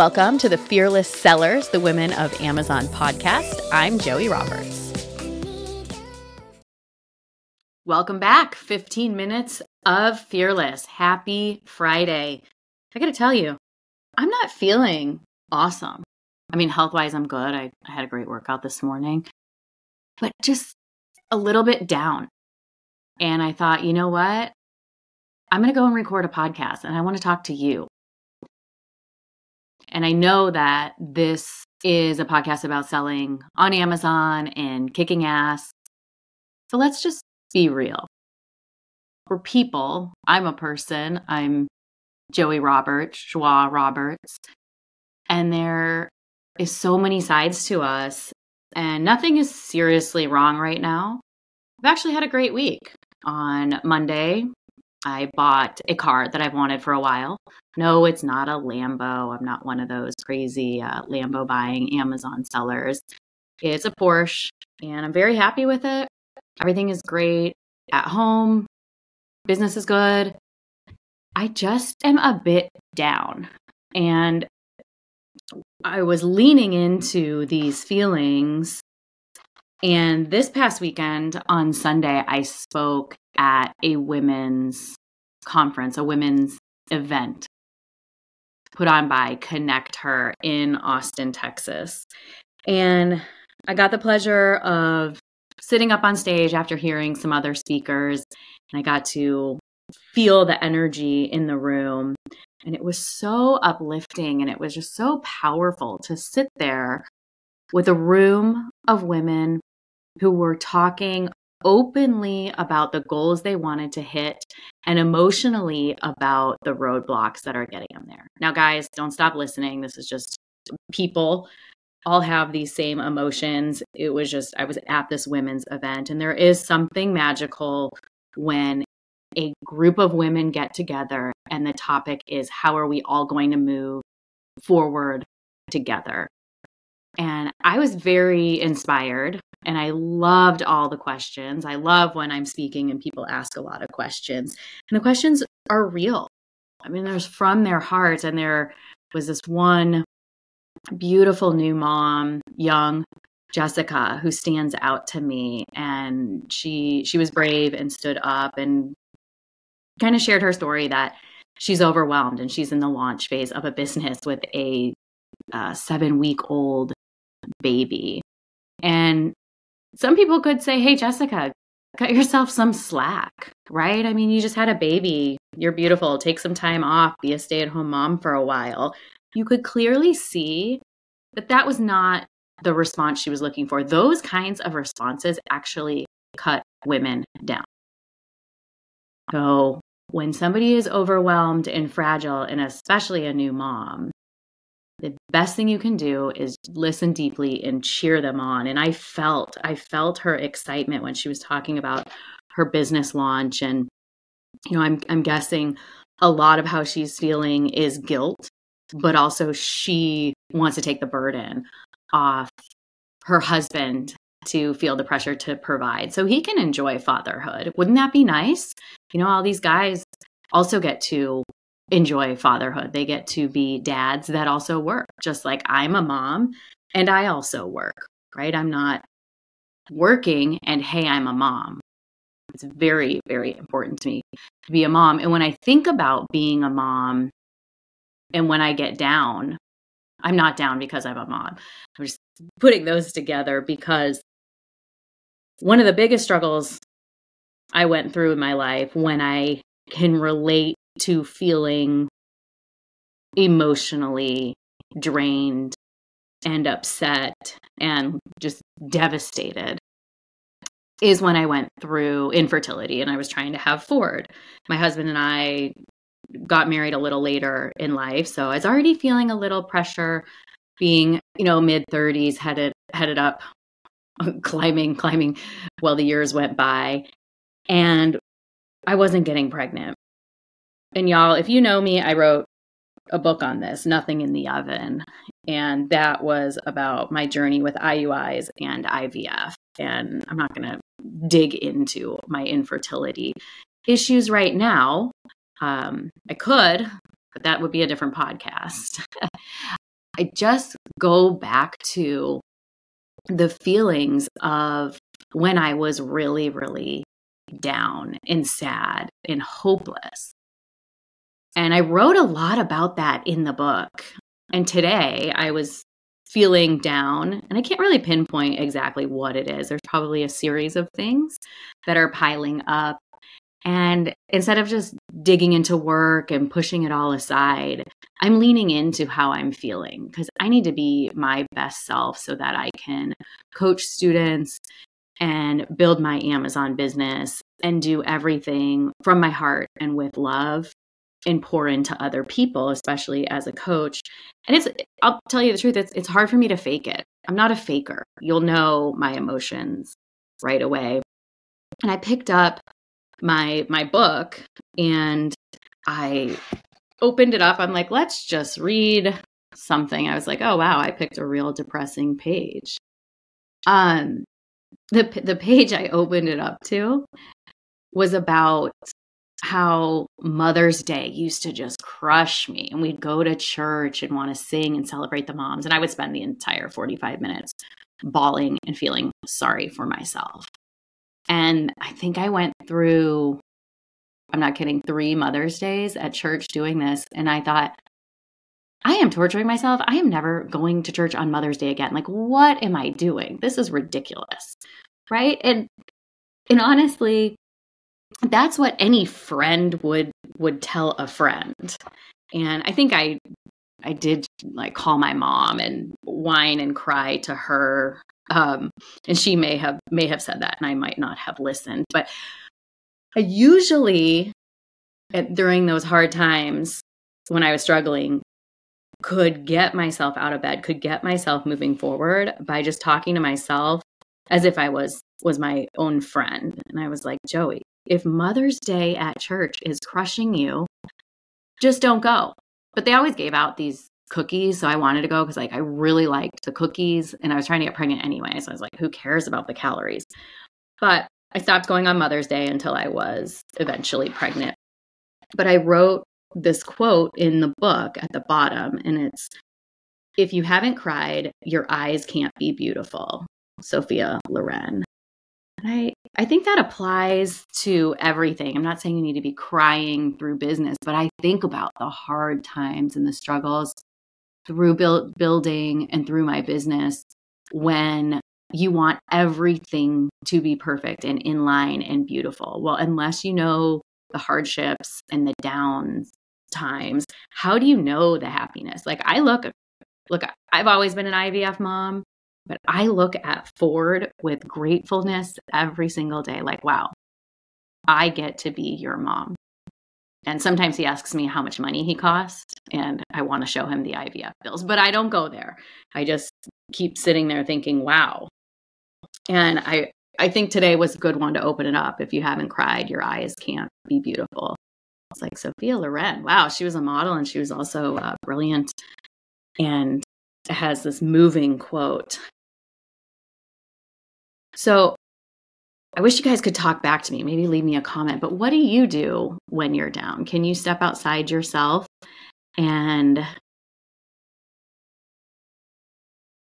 Welcome to the Fearless Sellers, the Women of Amazon podcast. I'm Joie Roberts. Welcome back. 15 minutes of Fearless. Happy Friday. I got to tell you, I'm not feeling awesome. I mean, health wise, I'm good. I, I had a great workout this morning, but just a little bit down. And I thought, you know what? I'm going to go and record a podcast and I want to talk to you. And I know that this is a podcast about selling on Amazon and kicking ass. So let's just be real. We're people. I'm a person. I'm Joie Roberts, Joie Roberts. And there is so many sides to us, and nothing is seriously wrong right now. I've actually had a great week. On Monday, I bought a car that I've wanted for a while. No, it's not a Lambo. I'm not one of those crazy uh, Lambo buying Amazon sellers. It's a Porsche, and I'm very happy with it. Everything is great at home, business is good. I just am a bit down. And I was leaning into these feelings. And this past weekend on Sunday, I spoke at a women's conference, a women's event put on by Connect Her in Austin, Texas. And I got the pleasure of sitting up on stage after hearing some other speakers, and I got to feel the energy in the room. And it was so uplifting and it was just so powerful to sit there with a room of women who were talking openly about the goals they wanted to hit and emotionally about the roadblocks that are getting them there. Now, guys, don't stop listening. This is just people all have these same emotions. It was just, I was at this women's event, and there is something magical when a group of women get together and the topic is how are we all going to move forward together. And I was very inspired and I loved all the questions. I love when I'm speaking and people ask a lot of questions. And the questions are real. I mean, there's from their hearts. And there was this one beautiful new mom, young Jessica, who stands out to me. And she she was brave and stood up and kind of shared her story that she's overwhelmed and she's in the launch phase of a business with a uh, seven week old baby. And some people could say, hey, Jessica, cut yourself some slack, right? I mean, you just had a baby. You're beautiful. Take some time off, be a stay at home mom for a while. You could clearly see that that was not the response she was looking for. Those kinds of responses actually cut women down. So, when somebody is overwhelmed and fragile, and especially a new mom, the best thing you can do is listen deeply and cheer them on. And i felt i felt her excitement when she was talking about her business launch. And you know i'm i'm guessing a lot of how she's feeling is guilt but also she wants to take the burden off her husband to feel the pressure to provide. So he can enjoy fatherhood. Wouldn't that be nice? You know all these guys also get to enjoy fatherhood. They get to be dads that also work, just like I'm a mom and I also work, right? I'm not working and hey, I'm a mom. It's very, very important to me to be a mom. And when I think about being a mom and when I get down, I'm not down because I'm a mom. I'm just putting those together because one of the biggest struggles I went through in my life when I can relate to feeling emotionally drained and upset and just devastated is when I went through infertility and I was trying to have Ford. My husband and I got married a little later in life, so I was already feeling a little pressure being, you know, mid 30s headed headed up climbing climbing while the years went by and I wasn't getting pregnant. And y'all, if you know me, I wrote a book on this, Nothing in the Oven. And that was about my journey with IUIs and IVF. And I'm not going to dig into my infertility issues right now. Um, I could, but that would be a different podcast. I just go back to the feelings of when I was really, really down and sad and hopeless. And I wrote a lot about that in the book. And today I was feeling down, and I can't really pinpoint exactly what it is. There's probably a series of things that are piling up. And instead of just digging into work and pushing it all aside, I'm leaning into how I'm feeling because I need to be my best self so that I can coach students and build my Amazon business and do everything from my heart and with love and pour into other people, especially as a coach. And it's, I'll tell you the truth, it's, it's hard for me to fake it. I'm not a faker. You'll know my emotions right away. And I picked up my my book and I opened it up. I'm like, let's just read something. I was like, oh wow, I picked a real depressing page. Um the the page I opened it up to was about how Mother's Day used to just crush me. And we'd go to church and want to sing and celebrate the moms. And I would spend the entire 45 minutes bawling and feeling sorry for myself. And I think I went through, I'm not kidding, three Mother's Days at church doing this. And I thought, I am torturing myself. I am never going to church on Mother's Day again. Like, what am I doing? This is ridiculous. Right. And and honestly, that's what any friend would would tell a friend. And i think i i did like call my mom and whine and cry to her um and she may have may have said that and i might not have listened but i usually at, during those hard times when i was struggling could get myself out of bed could get myself moving forward by just talking to myself as if i was was my own friend. And i was like Joie if Mother's Day at church is crushing you, just don't go. But they always gave out these cookies, so I wanted to go because like I really liked the cookies and I was trying to get pregnant anyway. So I was like, who cares about the calories? But I stopped going on Mother's Day until I was eventually pregnant. But I wrote this quote in the book at the bottom, and it's if you haven't cried, your eyes can't be beautiful. Sophia Loren. And I, I think that applies to everything. I'm not saying you need to be crying through business, but I think about the hard times and the struggles through build, building and through my business when you want everything to be perfect and in line and beautiful. Well, unless you know the hardships and the downs times, how do you know the happiness? Like I look look I've always been an IVF mom. But I look at Ford with gratefulness every single day like, wow, I get to be your mom. And sometimes he asks me how much money he costs, and I want to show him the IVF bills, but I don't go there. I just keep sitting there thinking, wow. And I, I think today was a good one to open it up. If you haven't cried, your eyes can't be beautiful. It's like Sophia Loren. Wow, she was a model and she was also uh, brilliant. And has this moving quote. So I wish you guys could talk back to me, maybe leave me a comment. But what do you do when you're down? Can you step outside yourself? And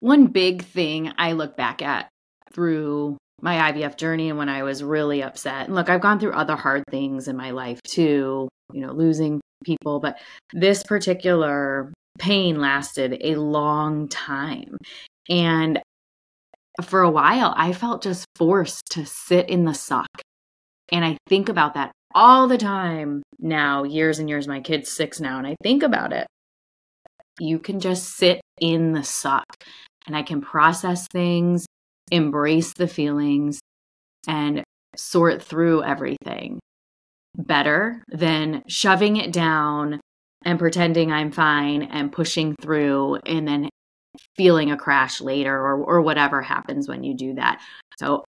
one big thing I look back at through my IVF journey and when I was really upset. And look, I've gone through other hard things in my life too, you know, losing people, but this particular pain lasted a long time. And for a while, I felt just forced to sit in the suck. And I think about that all the time now, years and years. My kid's six now, and I think about it. You can just sit in the suck, and I can process things, embrace the feelings, and sort through everything better than shoving it down and pretending I'm fine and pushing through and then feeling a crash later or or whatever happens when you do that. So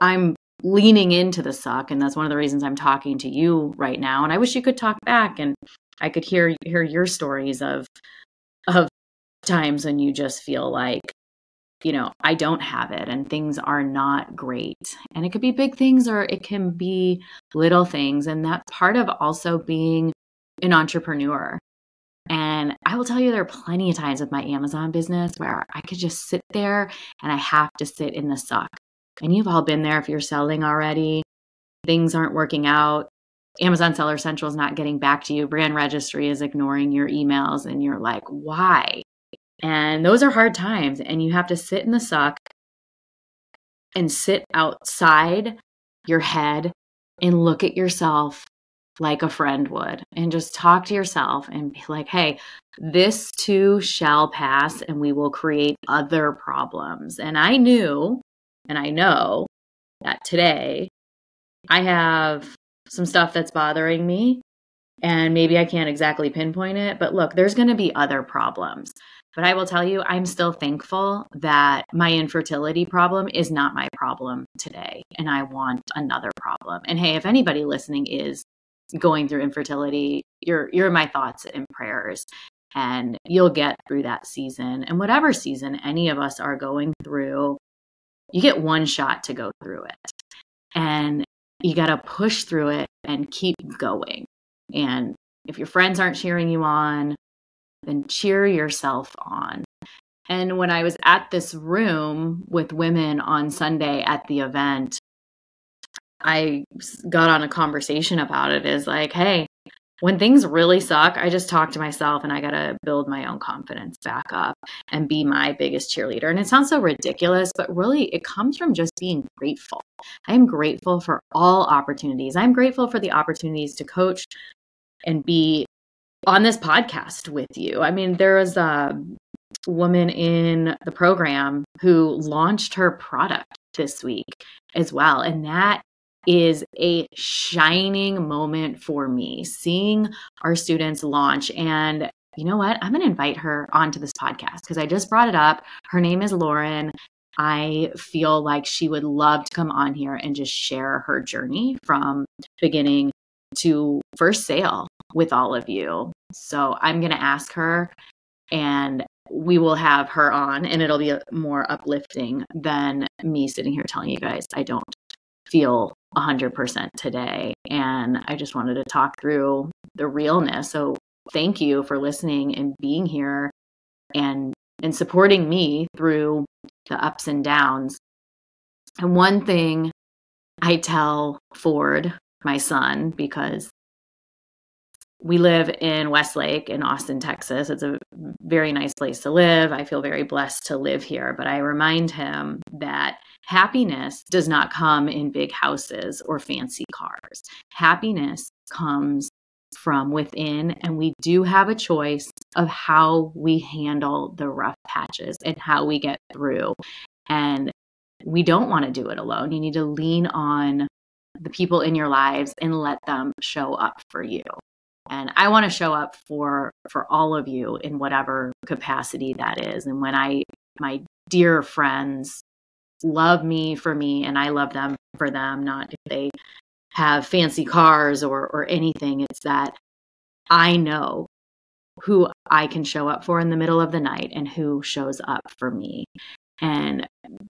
I'm leaning into the suck and that's one of the reasons I'm talking to you right now and I wish you could talk back and I could hear hear your stories of of times when you just feel like you know, I don't have it and things are not great. And it could be big things or it can be little things and that's part of also being an entrepreneur And I will tell you, there are plenty of times with my Amazon business where I could just sit there and I have to sit in the suck. And you've all been there if you're selling already. Things aren't working out. Amazon Seller Central is not getting back to you. Brand registry is ignoring your emails, and you're like, why? And those are hard times. And you have to sit in the suck and sit outside your head and look at yourself like a friend would and just talk to yourself and be like, hey, this too shall pass and we will create other problems. And I knew and I know that today I have some stuff that's bothering me and maybe I can't exactly pinpoint it, but look, there's going to be other problems. But I will tell you, I'm still thankful that my infertility problem is not my problem today. And I want another problem. And hey, if anybody listening is going through infertility, you're you're my thoughts and prayers. And you'll get through that season. And whatever season any of us are going through, you get one shot to go through it. And you got to push through it and keep going. And if your friends aren't cheering you on, then cheer yourself on. And when I was at this room with women on Sunday at the event, I got on a conversation about it is like, hey, when things really suck, I just talk to myself and I got to build my own confidence back up and be my biggest cheerleader. And it sounds so ridiculous, but really it comes from just being grateful. I am grateful for all opportunities. I'm grateful for the opportunities to coach and be on this podcast with you. I mean, there was a woman in the program who launched her product this week as well. And that is a shining moment for me seeing our students launch. And you know what? I'm going to invite her onto this podcast because I just brought it up. Her name is Lauren. I feel like she would love to come on here and just share her journey from beginning to first sale with all of you. So I'm going to ask her and we will have her on and it'll be more uplifting than me sitting here telling you guys I don't feel 100% today. And I just wanted to talk through the realness. So thank you for listening and being here and and supporting me through the ups and downs. And one thing I tell Ford, my son, because we live in Westlake in Austin, Texas. It's a very nice place to live. I feel very blessed to live here, but I remind him that happiness does not come in big houses or fancy cars. Happiness comes from within, and we do have a choice of how we handle the rough patches and how we get through. And we don't want to do it alone. You need to lean on the people in your lives and let them show up for you and i want to show up for for all of you in whatever capacity that is and when i my dear friends love me for me and i love them for them not if they have fancy cars or or anything it's that i know who i can show up for in the middle of the night and who shows up for me and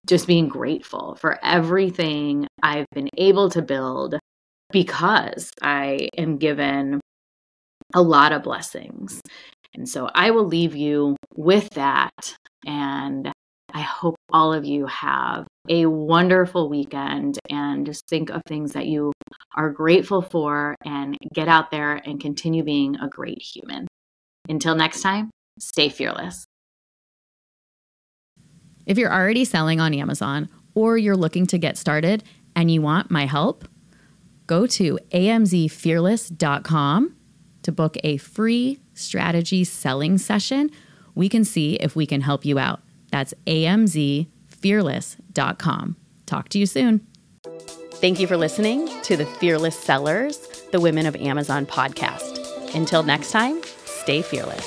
just being grateful for everything i've been able to build because i am given a lot of blessings. And so I will leave you with that. And I hope all of you have a wonderful weekend and just think of things that you are grateful for and get out there and continue being a great human. Until next time, stay fearless. If you're already selling on Amazon or you're looking to get started and you want my help, go to amzfearless.com to book a free strategy selling session, we can see if we can help you out. That's amzfearless.com. Talk to you soon. Thank you for listening to the Fearless Sellers, the Women of Amazon podcast. Until next time, stay fearless.